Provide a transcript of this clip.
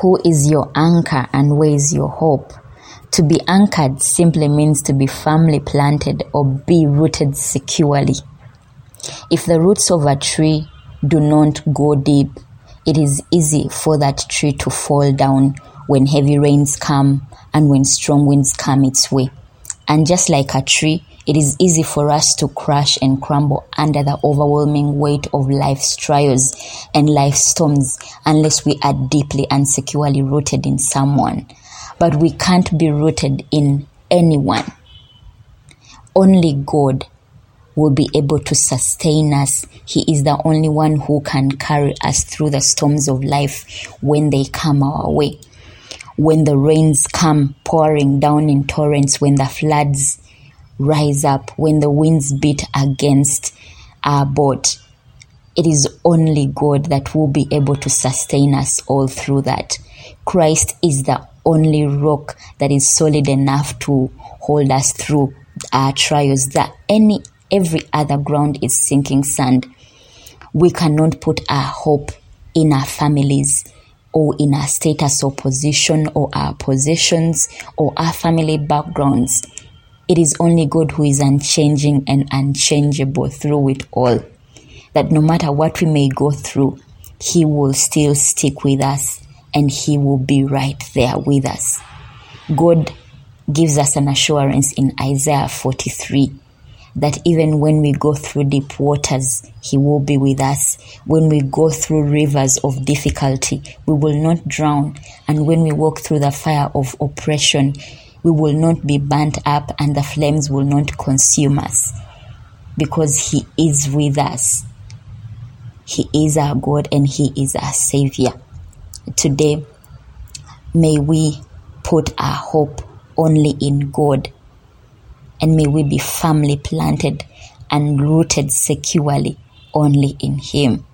Who is your anchor and where is your hope? To be anchored simply means to be firmly planted or be rooted securely. If the roots of a tree do not go deep, it is easy for that tree to fall down when heavy rains come and when strong winds come its way. And just like a tree, it is easy for us to crash and crumble under the overwhelming weight of life's trials and life's storms unless we are deeply and securely rooted in someone. But we can't be rooted in anyone. Only God will be able to sustain us. He is the only one who can carry us through the storms of life when they come our way. When the rains come pouring down in torrents, when the floods rise up, when the winds beat against our boat, it is only God that will be able to sustain us all through that. Christ is the only rock that is solid enough to hold us through our trials that any every other ground is sinking sand. We cannot put our hope in our families or in our status or position or our possessions or our family backgrounds. It is only God who is unchanging and unchangeable through it all. That no matter what we may go through, He will still stick with us and He will be right there with us. God gives us an assurance in Isaiah 43 that even when we go through deep waters, He will be with us. When we go through rivers of difficulty, we will not drown. And when we walk through the fire of oppression, we will not be burnt up and the flames will not consume us because He is with us. He is our God and He is our Savior. Today, may we put our hope only in God and may we be firmly planted and rooted securely only in Him.